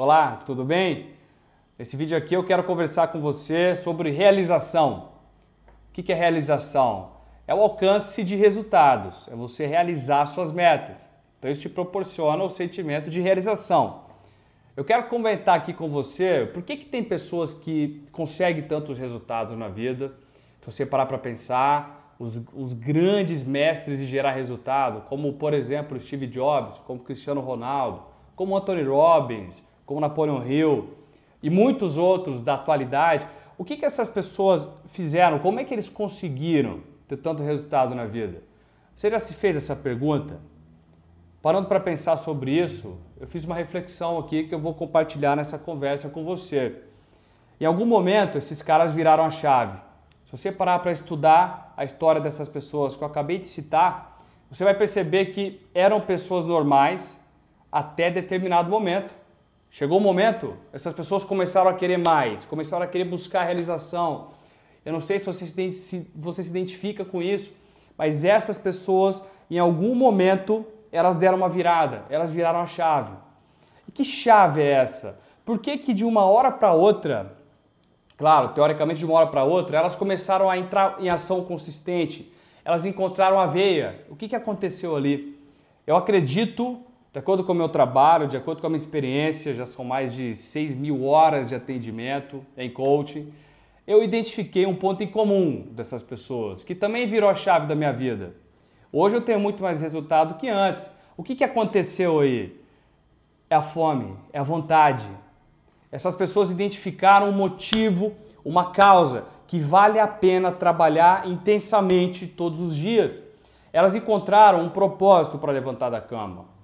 Olá, tudo bem? Nesse vídeo aqui eu quero conversar com você sobre realização. O que é realização? É o alcance de resultados, é você realizar suas metas. Então isso te proporciona o sentimento de realização. Eu quero comentar aqui com você por que, que tem pessoas que conseguem tantos resultados na vida. Se você parar para pensar, os, os, grandes mestres de gerar resultado, como por exemplo Steve Jobs, como Cristiano Ronaldo, como Anthony Robbins, como Napoleon Hill e muitos outros da atualidade, o que, que essas pessoas fizeram? Como é que eles conseguiram ter tanto resultado na vida? Você já se fez essa pergunta? Parando para pensar sobre isso, eu fiz uma reflexão aqui que eu vou compartilhar nessa conversa com você. Em algum momento, esses caras viraram a chave. Se você parar para estudar a história dessas pessoas que eu acabei de citar, você vai perceber que eram pessoas normais até determinado momento Chegou o momento, essas pessoas começaram a querer mais, começaram a querer buscar a realização. Eu não sei se você se, você se identifica com isso, mas essas pessoas, em algum momento, elas deram uma virada, elas viraram a chave. E que chave é essa? Por que, que de uma hora para outra, claro, teoricamente de uma hora para outra, elas começaram a entrar em ação consistente, elas encontraram a veia. O que, que aconteceu ali? Eu acredito de acordo com o meu trabalho, de acordo com a minha experiência, já são mais de 6 mil horas de atendimento em coaching, eu identifiquei um ponto em comum dessas pessoas, que também virou a chave da minha vida. Hoje eu tenho muito mais resultado que antes. O que, que aconteceu aí? É a fome, é a vontade. Essas pessoas identificaram um motivo, uma causa que vale a pena trabalhar intensamente todos os dias. Elas encontraram um propósito para levantar da cama.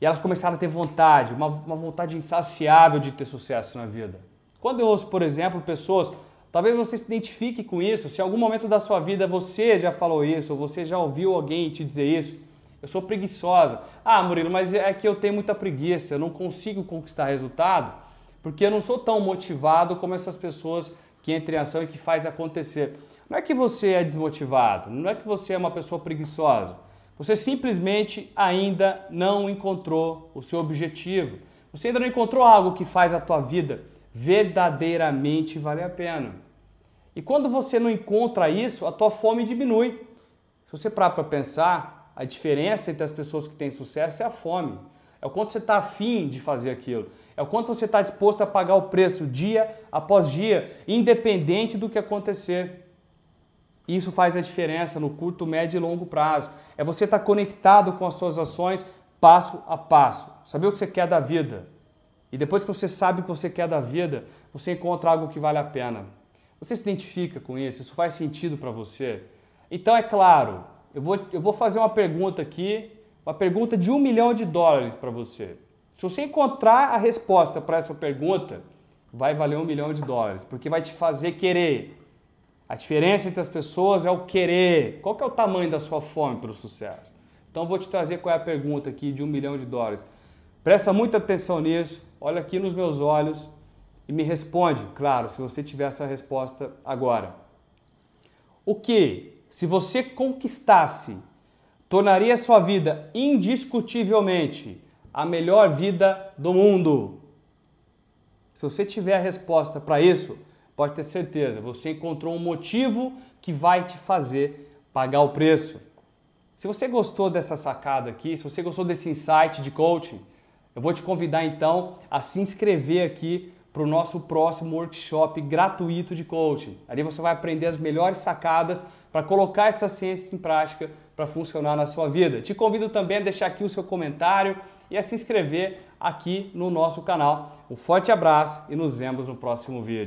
E elas começaram a ter vontade, uma, uma vontade insaciável de ter sucesso na vida. Quando eu ouço, por exemplo, pessoas, talvez você se identifique com isso, se em algum momento da sua vida você já falou isso, ou você já ouviu alguém te dizer isso, eu sou preguiçosa. Ah, Murilo, mas é que eu tenho muita preguiça, eu não consigo conquistar resultado, porque eu não sou tão motivado como essas pessoas que entram em ação e que faz acontecer. Não é que você é desmotivado, não é que você é uma pessoa preguiçosa. Você simplesmente ainda não encontrou o seu objetivo. Você ainda não encontrou algo que faz a tua vida verdadeiramente valer a pena. E quando você não encontra isso, a tua fome diminui. Se você parar para pensar, a diferença entre as pessoas que têm sucesso é a fome. É o quanto você está afim de fazer aquilo. É o quanto você está disposto a pagar o preço dia após dia, independente do que acontecer. Isso faz a diferença no curto, médio e longo prazo. É você estar conectado com as suas ações passo a passo. Saber o que você quer da vida. E depois que você sabe o que você quer da vida, você encontra algo que vale a pena. Você se identifica com isso? Isso faz sentido para você? Então, é claro, eu vou, eu vou fazer uma pergunta aqui, uma pergunta de um milhão de dólares para você. Se você encontrar a resposta para essa pergunta, vai valer um milhão de dólares, porque vai te fazer querer a diferença entre as pessoas é o querer. Qual que é o tamanho da sua fome pelo sucesso? Então vou te trazer qual é a pergunta aqui de um milhão de dólares. Presta muita atenção nisso, olha aqui nos meus olhos e me responde, claro, se você tiver essa resposta agora. O que, se você conquistasse, tornaria a sua vida indiscutivelmente a melhor vida do mundo? Se você tiver a resposta para isso, pode ter certeza, você encontrou um motivo que vai te fazer pagar o preço. Se você gostou dessa sacada aqui, se você gostou desse insight de coaching, eu vou te convidar então a se inscrever aqui para o nosso próximo workshop gratuito de coaching. Ali você vai aprender as melhores sacadas para colocar essas ciências em prática para funcionar na sua vida. Te convido também a deixar aqui o seu comentário e a se inscrever aqui no nosso canal. Um forte abraço e nos vemos no próximo vídeo.